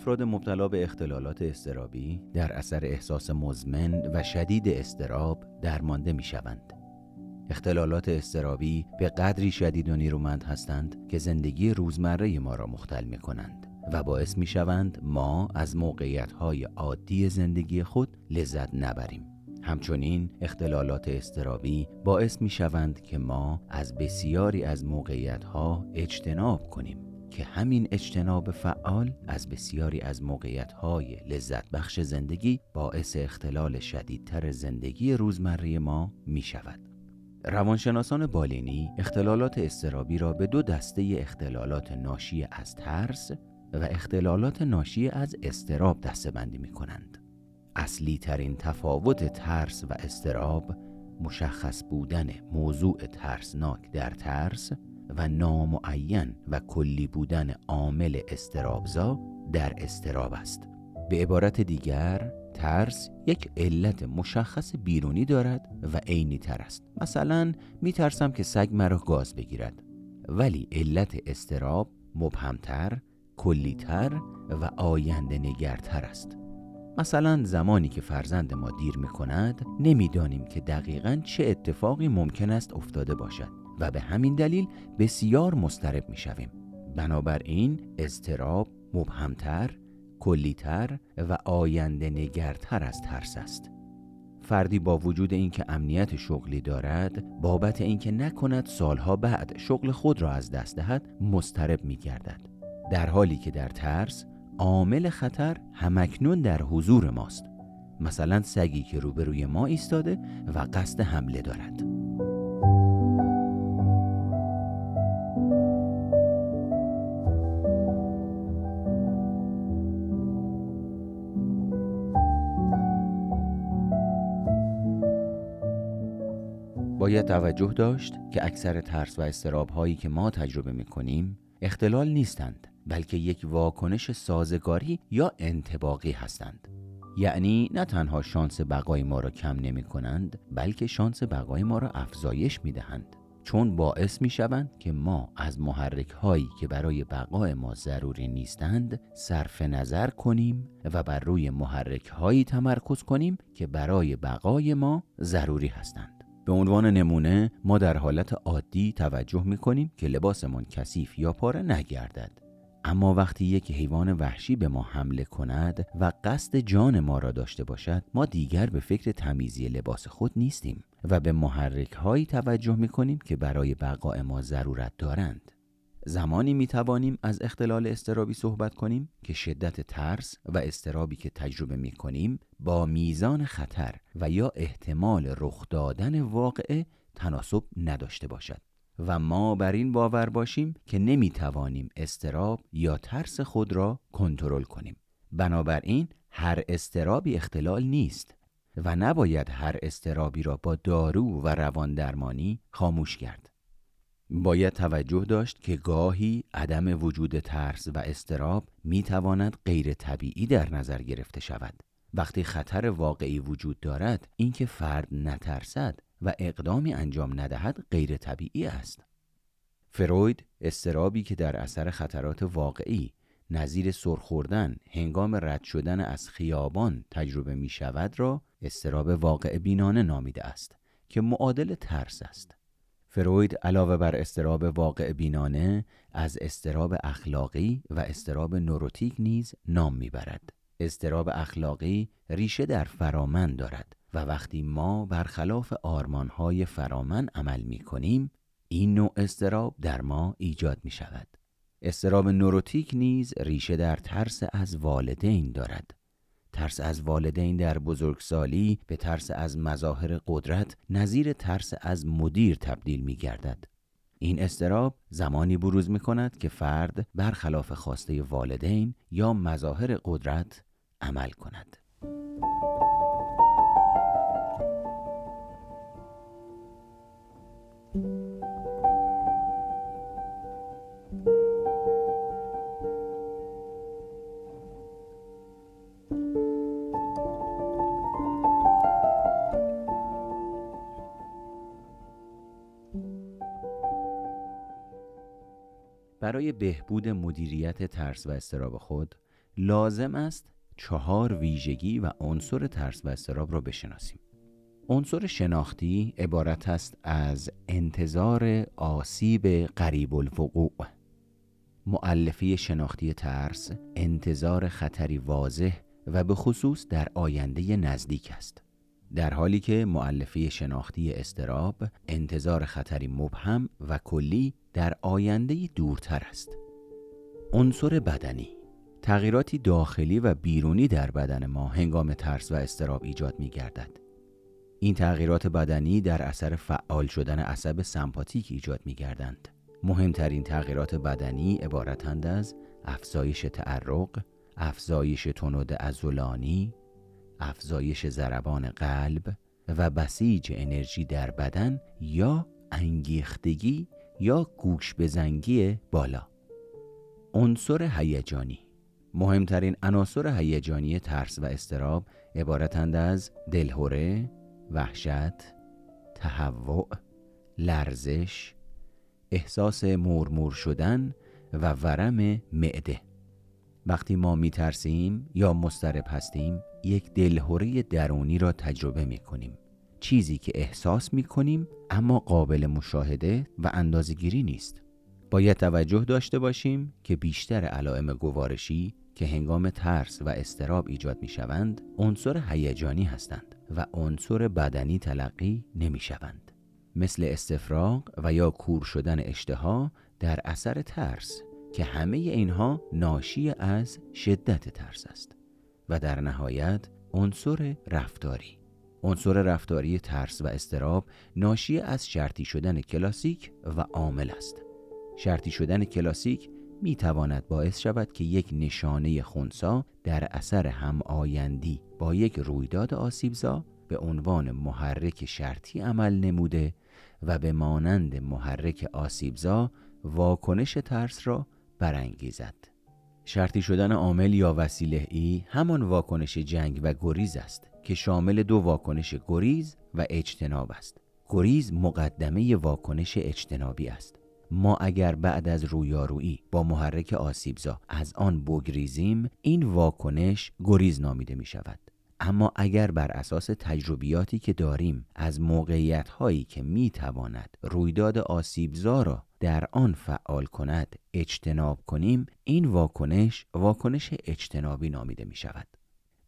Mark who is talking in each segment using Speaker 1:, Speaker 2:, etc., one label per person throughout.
Speaker 1: افراد مبتلا به اختلالات استرابی در اثر احساس مزمن و شدید استراب درمانده می شوند. اختلالات استرابی به قدری شدید و نیرومند هستند که زندگی روزمره ما را مختل می کنند و باعث می شوند ما از موقعیت های عادی زندگی خود لذت نبریم. همچنین اختلالات استرابی باعث می شوند که ما از بسیاری از موقعیت ها اجتناب کنیم که همین اجتناب فعال از بسیاری از موقعیت های لذت بخش زندگی باعث اختلال شدیدتر زندگی روزمره ما می شود. روانشناسان بالینی اختلالات استرابی را به دو دسته اختلالات ناشی از ترس و اختلالات ناشی از استراب دسته بندی می کنند. اصلی ترین تفاوت ترس و استراب مشخص بودن موضوع ترسناک در ترس و نامعین و کلی بودن عامل استرابزا در استراب است. به عبارت دیگر ترس یک علت مشخص بیرونی دارد و عینی تر است. مثلا می ترسم که سگ مرا گاز بگیرد. ولی علت استراب مبهمتر کلیتر و آینده نگرتر است. مثلا زمانی که فرزند ما دیر می کند نمی‌دانیم که دقیقا چه اتفاقی ممکن است افتاده باشد. و به همین دلیل بسیار مسترب می شویم بنابراین استراب مبهمتر کلیتر و آینده نگرتر از ترس است. فردی با وجود اینکه امنیت شغلی دارد بابت اینکه نکند سالها بعد شغل خود را از دست دهد مسترب می گردد در حالی که در ترس عامل خطر همکنون در حضور ماست. مثلا سگی که روبروی ما ایستاده و قصد حمله دارد. توجه داشت که اکثر ترس و استراب هایی که ما تجربه می کنیم اختلال نیستند بلکه یک واکنش سازگاری یا انتباقی هستند. یعنی نه تنها شانس بقای ما را کم نمی کنند بلکه شانس بقای ما را افزایش می دهند چون باعث می شوند که ما از محرک هایی که برای بقای ما ضروری نیستند صرف نظر کنیم و بر روی محرک هایی تمرکز کنیم که برای بقای ما ضروری هستند. به عنوان نمونه ما در حالت عادی توجه می کنیم که لباسمان کثیف یا پاره نگردد. اما وقتی یک حیوان وحشی به ما حمله کند و قصد جان ما را داشته باشد ما دیگر به فکر تمیزی لباس خود نیستیم و به محرک هایی توجه می کنیم که برای بقای ما ضرورت دارند. زمانی می توانیم از اختلال استرابی صحبت کنیم که شدت ترس و استرابی که تجربه می کنیم با میزان خطر و یا احتمال رخ دادن واقعه تناسب نداشته باشد. و ما بر این باور باشیم که نمی توانیم استراب یا ترس خود را کنترل کنیم. بنابراین هر استرابی اختلال نیست و نباید هر استرابی را با دارو و روان درمانی خاموش کرد. باید توجه داشت که گاهی عدم وجود ترس و استراب می تواند غیر طبیعی در نظر گرفته شود. وقتی خطر واقعی وجود دارد اینکه فرد نترسد و اقدامی انجام ندهد غیر طبیعی است. فروید استرابی که در اثر خطرات واقعی نظیر سرخوردن هنگام رد شدن از خیابان تجربه می شود را استراب واقع بینانه نامیده است که معادل ترس است. فروید علاوه بر استراب واقع بینانه از استراب اخلاقی و استراب نوروتیک نیز نام می‌برد. استراب اخلاقی ریشه در فرامن دارد و وقتی ما برخلاف آرمانهای فرامن عمل می کنیم این نوع استراب در ما ایجاد می شود. استراب نوروتیک نیز ریشه در ترس از والدین دارد ترس از والدین در بزرگسالی به ترس از مظاهر قدرت نظیر ترس از مدیر تبدیل می گردد. این استراب زمانی بروز می کند که فرد برخلاف خواسته والدین یا مظاهر قدرت عمل کند. برای بهبود مدیریت ترس و استراب خود لازم است چهار ویژگی و عنصر ترس و استراب را بشناسیم. عنصر شناختی عبارت است از انتظار آسیب قریب الوقوع. معلفه شناختی ترس انتظار خطری واضح و به خصوص در آینده نزدیک است. در حالی که معلفه شناختی استراب انتظار خطری مبهم و کلی در آینده دورتر است عنصر بدنی تغییراتی داخلی و بیرونی در بدن ما هنگام ترس و استراب ایجاد می گردد. این تغییرات بدنی در اثر فعال شدن عصب سمپاتیک ایجاد می گردند. مهمترین تغییرات بدنی عبارتند از افزایش تعرق، افزایش تنود ازولانی، افزایش ضربان قلب و بسیج انرژی در بدن یا انگیختگی یا گوش بزنگی بالا. عنصر هیجانی. مهمترین عناصر هیجانی ترس و استراب عبارتند از دلهوره، وحشت، تهوع، لرزش، احساس مورمور شدن و ورم معده. وقتی ما می ترسیم یا مسترب هستیم یک دلهوره درونی را تجربه می کنیم چیزی که احساس می کنیم اما قابل مشاهده و اندازگیری نیست. باید توجه داشته باشیم که بیشتر علائم گوارشی که هنگام ترس و استراب ایجاد می شوند عنصر هیجانی هستند و عنصر بدنی تلقی نمی شوند مثل استفراغ و یا کور شدن اشتها در اثر ترس که همه اینها ناشی از شدت ترس است. و در نهایت عنصر رفتاری. عنصر رفتاری ترس و استراب ناشی از شرطی شدن کلاسیک و عامل است. شرطی شدن کلاسیک می تواند باعث شود که یک نشانه خونسا در اثر هم آیندی با یک رویداد آسیبزا به عنوان محرک شرطی عمل نموده و به مانند محرک آسیبزا واکنش ترس را برانگیزد. شرطی شدن عامل یا وسیله ای همان واکنش جنگ و گریز است که شامل دو واکنش گریز و اجتناب است. گریز مقدمه واکنش اجتنابی است. ما اگر بعد از رویارویی با محرک آسیبزا از آن بگریزیم این واکنش گریز نامیده می شود اما اگر بر اساس تجربیاتی که داریم از موقعیت هایی که می تواند رویداد آسیبزا را در آن فعال کند اجتناب کنیم این واکنش واکنش اجتنابی نامیده می شود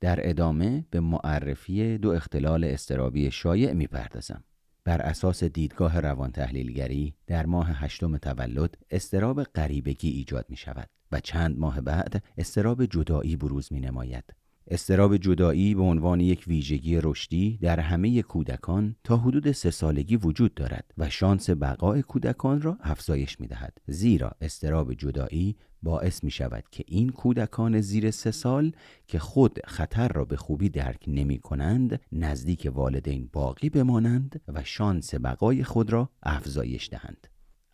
Speaker 1: در ادامه به معرفی دو اختلال استرابی شایع می پردازم بر اساس دیدگاه روان تحلیلگری در ماه هشتم تولد استراب غریبگی ایجاد می شود و چند ماه بعد استراب جدایی بروز می نماید استراب جدایی به عنوان یک ویژگی رشدی در همه کودکان تا حدود سه سالگی وجود دارد و شانس بقای کودکان را افزایش می دهد. زیرا استراب جدایی باعث می شود که این کودکان زیر سه سال که خود خطر را به خوبی درک نمی کنند نزدیک والدین باقی بمانند و شانس بقای خود را افزایش دهند.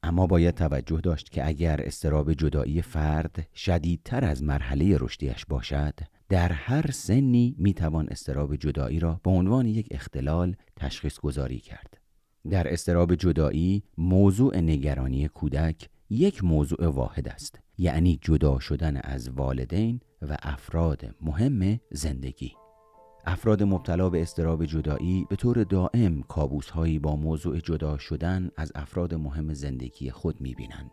Speaker 1: اما باید توجه داشت که اگر استراب جدایی فرد شدیدتر از مرحله رشدیش باشد در هر سنی می توان استراب جدایی را به عنوان یک اختلال تشخیص گذاری کرد. در استراب جدایی موضوع نگرانی کودک یک موضوع واحد است یعنی جدا شدن از والدین و افراد مهم زندگی افراد مبتلا به استراب جدایی به طور دائم کابوس هایی با موضوع جدا شدن از افراد مهم زندگی خود می بینند.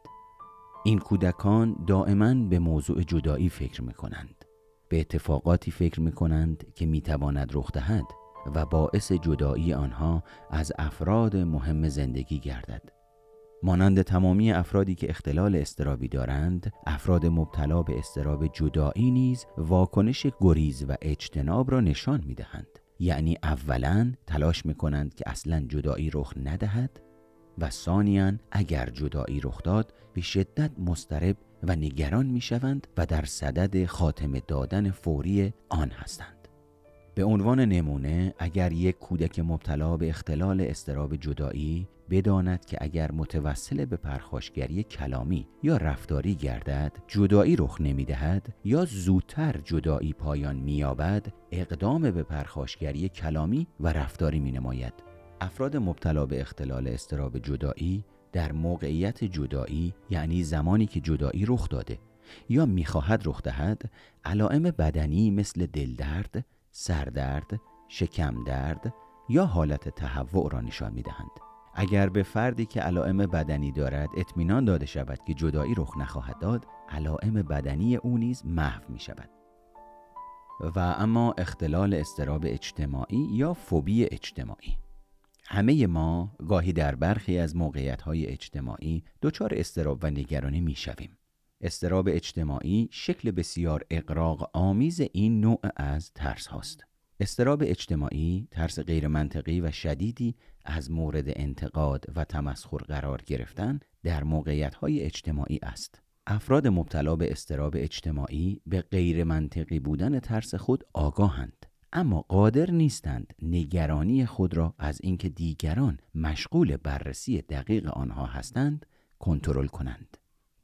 Speaker 1: این کودکان دائما به موضوع جدایی فکر می کنند. به اتفاقاتی فکر می کنند که می تواند رخ دهد و باعث جدایی آنها از افراد مهم زندگی گردد. مانند تمامی افرادی که اختلال استرابی دارند، افراد مبتلا به استراب جدایی نیز واکنش گریز و اجتناب را نشان می دهند. یعنی اولا تلاش می کنند که اصلا جدایی رخ ندهد و ثانیا اگر جدایی رخ داد به شدت مسترب و نگران می شوند و در صدد خاتمه دادن فوری آن هستند. به عنوان نمونه اگر یک کودک مبتلا به اختلال استراب جدایی بداند که اگر متوسل به پرخاشگری کلامی یا رفتاری گردد جدایی رخ نمی دهد یا زودتر جدایی پایان مییابد اقدام به پرخاشگری کلامی و رفتاری می نماید افراد مبتلا به اختلال استراب جدایی در موقعیت جدایی یعنی زمانی که جدایی رخ داده یا می‌خواهد رخ دهد علائم بدنی مثل دلدرد، سردرد، شکم درد یا حالت تهوع را نشان می‌دهند. اگر به فردی که علائم بدنی دارد اطمینان داده شود که جدایی رخ نخواهد داد علائم بدنی او نیز محو می شود و اما اختلال استراب اجتماعی یا فوبی اجتماعی همه ما گاهی در برخی از موقعیت های اجتماعی دچار استراب و نگرانی می شویم. استراب اجتماعی شکل بسیار اقراق آمیز این نوع از ترس هاست. استراب اجتماعی ترس غیرمنطقی و شدیدی از مورد انتقاد و تمسخر قرار گرفتن در موقعیت های اجتماعی است. افراد مبتلا به استراب اجتماعی به غیرمنطقی بودن ترس خود آگاهند اما قادر نیستند نگرانی خود را از اینکه دیگران مشغول بررسی دقیق آنها هستند کنترل کنند.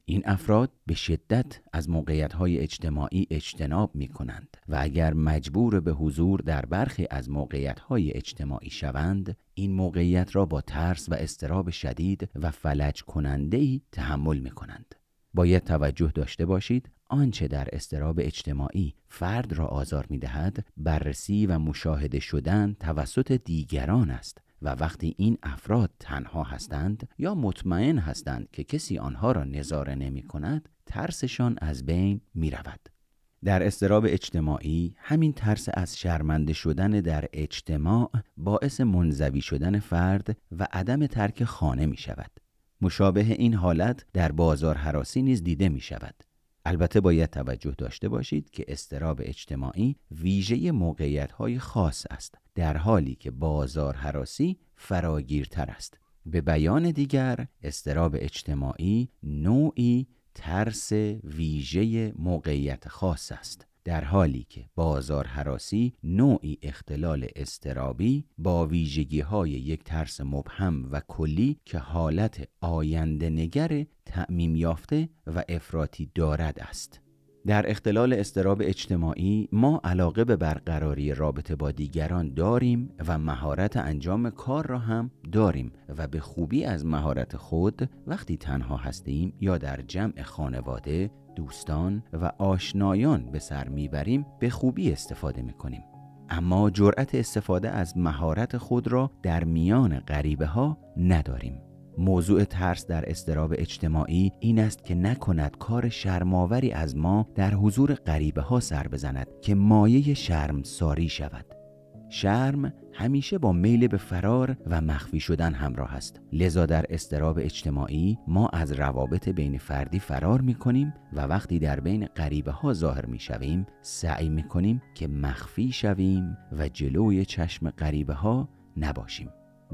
Speaker 1: این افراد به شدت از موقعیت های اجتماعی اجتناب می کنند و اگر مجبور به حضور در برخی از موقعیت های اجتماعی شوند این موقعیت را با ترس و استراب شدید و فلج کننده ای تحمل می کنند. باید توجه داشته باشید آنچه در استراب اجتماعی فرد را آزار می دهد بررسی و مشاهده شدن توسط دیگران است و وقتی این افراد تنها هستند یا مطمئن هستند که کسی آنها را نظاره نمی کند ترسشان از بین می رود. در استراب اجتماعی همین ترس از شرمنده شدن در اجتماع باعث منزوی شدن فرد و عدم ترک خانه می شود. مشابه این حالت در بازار حراسی نیز دیده می شود. البته باید توجه داشته باشید که استراب اجتماعی ویژه موقعیت های خاص است در حالی که بازار حراسی فراگیرتر است. به بیان دیگر استراب اجتماعی نوعی ترس ویژه موقعیت خاص است. در حالی که بازار حراسی نوعی اختلال استرابی با ویژگی های یک ترس مبهم و کلی که حالت آینده نگر تعمیم یافته و افراطی دارد است. در اختلال استراب اجتماعی ما علاقه به برقراری رابطه با دیگران داریم و مهارت انجام کار را هم داریم و به خوبی از مهارت خود وقتی تنها هستیم یا در جمع خانواده دوستان و آشنایان به سر می‌بریم به خوبی استفاده می‌کنیم. اما جرأت استفاده از مهارت خود را در میان غریبه ها نداریم. موضوع ترس در استراب اجتماعی این است که نکند کار شرماوری از ما در حضور غریبه ها سر بزند که مایه شرم ساری شود. شرم همیشه با میل به فرار و مخفی شدن همراه است. لذا در استراب اجتماعی ما از روابط بین فردی فرار می کنیم و وقتی در بین غریبه ها ظاهر می شویم سعی می کنیم که مخفی شویم و جلوی چشم غریبه ها نباشیم.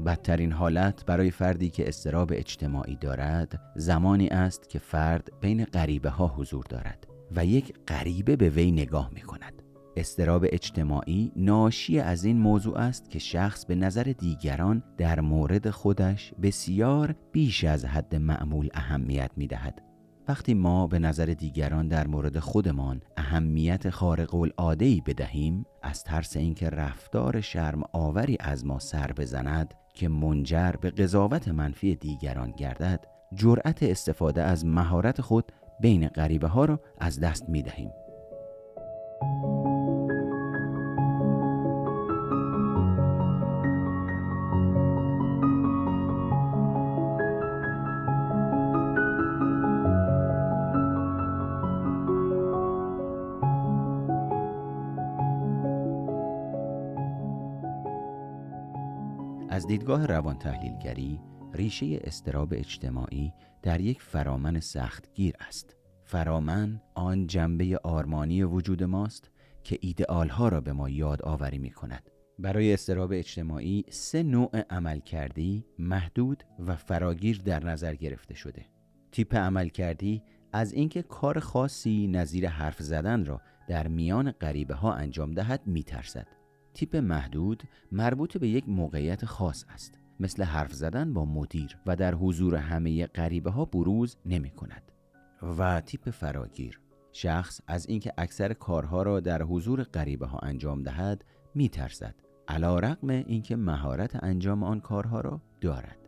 Speaker 1: بدترین حالت برای فردی که استراب اجتماعی دارد زمانی است که فرد بین غریبه ها حضور دارد و یک غریبه به وی نگاه می کند استراب اجتماعی ناشی از این موضوع است که شخص به نظر دیگران در مورد خودش بسیار بیش از حد معمول اهمیت می دهد. وقتی ما به نظر دیگران در مورد خودمان اهمیت خارق العاده ای بدهیم از ترس اینکه رفتار شرم آوری از ما سر بزند که منجر به قضاوت منفی دیگران گردد جرأت استفاده از مهارت خود بین غریبه ها را از دست می دهیم. از دیدگاه روان تحلیلگری ریشه استراب اجتماعی در یک فرامن سختگیر است. فرامن آن جنبه آرمانی وجود ماست که ایدئال ها را به ما یاد آوری می کند برای استراب اجتماعی سه نوع عمل کردی محدود و فراگیر در نظر گرفته شده. تیپ عمل کردی از اینکه کار خاصی نظیر حرف زدن را در میان غریبه ها انجام دهد می ترسد تیپ محدود مربوط به یک موقعیت خاص است مثل حرف زدن با مدیر و در حضور همه غریبه ها بروز نمی کند. و تیپ فراگیر شخص از اینکه اکثر کارها را در حضور غریبه ها انجام دهد می ترسد علا اینکه مهارت انجام آن کارها را دارد.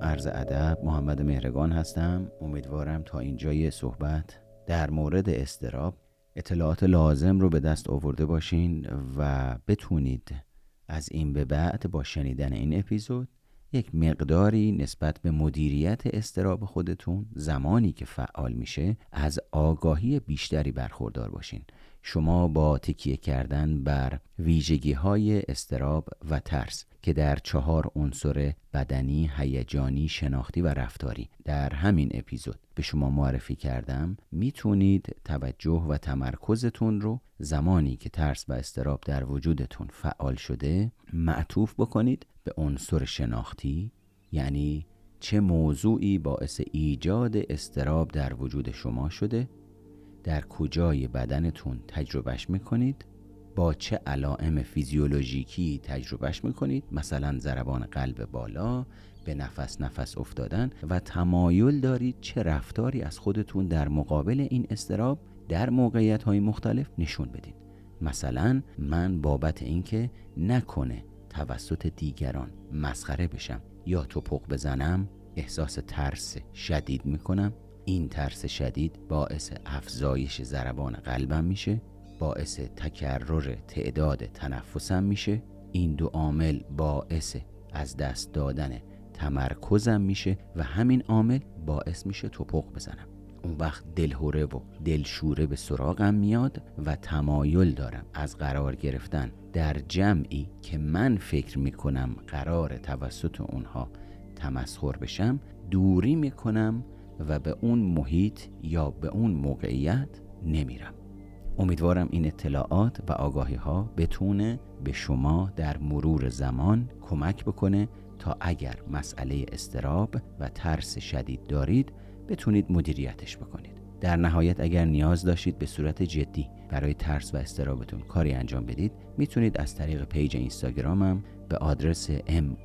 Speaker 1: عرض ادب محمد مهرگان هستم. امیدوارم تا اینجای صحبت در مورد استراب اطلاعات لازم رو به دست آورده باشین و بتونید از این به بعد با شنیدن این اپیزود یک مقداری نسبت به مدیریت استراب خودتون زمانی که فعال میشه از آگاهی بیشتری برخوردار باشین. شما با تکیه کردن بر ویژگی های استراب و ترس که در چهار عنصر بدنی، هیجانی، شناختی و رفتاری در همین اپیزود به شما معرفی کردم می‌تونید توجه و تمرکزتون رو زمانی که ترس و استراب در وجودتون فعال شده معطوف بکنید به عنصر شناختی یعنی چه موضوعی باعث ایجاد استراب در وجود شما شده در کجای بدنتون تجربهش می‌کنید؟ با چه علائم فیزیولوژیکی تجربهش می‌کنید؟ مثلا ضربان قلب بالا به نفس نفس افتادن و تمایل دارید چه رفتاری از خودتون در مقابل این استراب در موقعیت های مختلف نشون بدید. مثلا من بابت اینکه نکنه توسط دیگران مسخره بشم یا توپق بزنم احساس ترس شدید می‌کنم. این ترس شدید باعث افزایش ضربان قلبم میشه باعث تکرر تعداد تنفسم میشه این دو عامل باعث از دست دادن تمرکزم میشه و همین عامل باعث میشه توپق بزنم. اون وقت دلهوره و دلشوره به سراغم میاد و تمایل دارم از قرار گرفتن در جمعی که من فکر می‌کنم قرار توسط اونها تمسخر بشم دوری می‌کنم و به اون محیط یا به اون موقعیت نمیرم. امیدوارم این اطلاعات و آگاهی ها بتونه به شما در مرور زمان کمک بکنه تا اگر مسئله اضطراب و ترس شدید دارید بتونید مدیریتش بکنید. در نهایت اگر نیاز داشتید به صورت جدی برای ترس و اضطرابتون کاری انجام بدید می‌تونید از طریق page اینستاگرامم به آدرس ام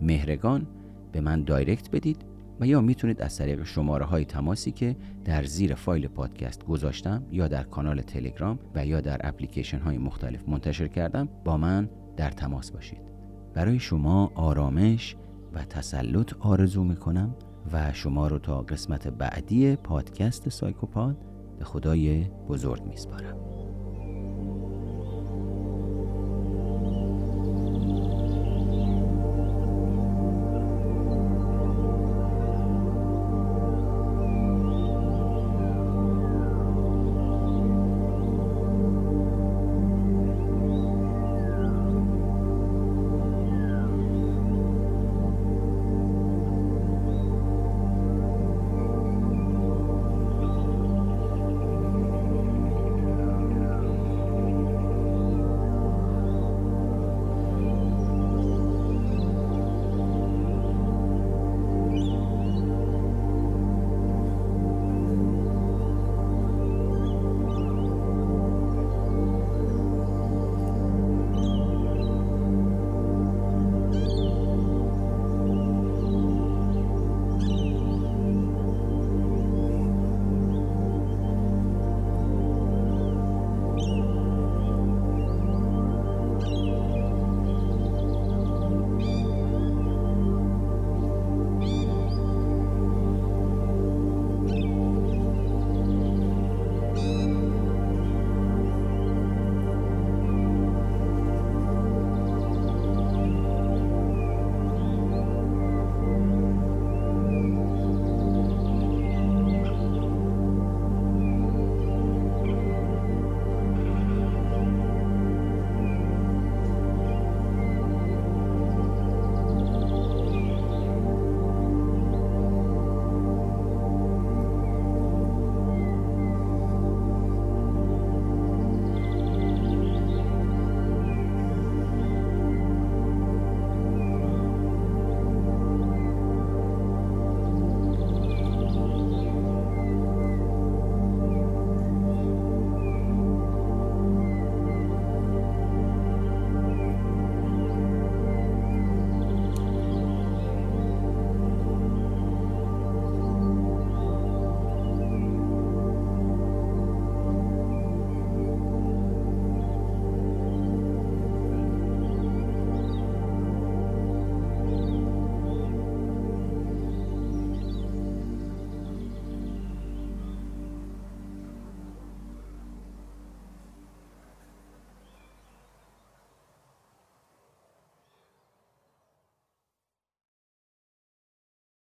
Speaker 1: مهرگان به من direct بدید و یا می‌تونید از طریق شماره های تماسی که در زیر فایل پادکست گذاشتم یا در کانال تلگرام و یا در اپلیکیشن های مختلف منتشر کردم با من در تماس باشید. برای شما آرامش و تسلط آرزو می‌کنم و شما رو تا قسمت بعدی پادکست سایکوپاد به خدای بزرگ میسپارم.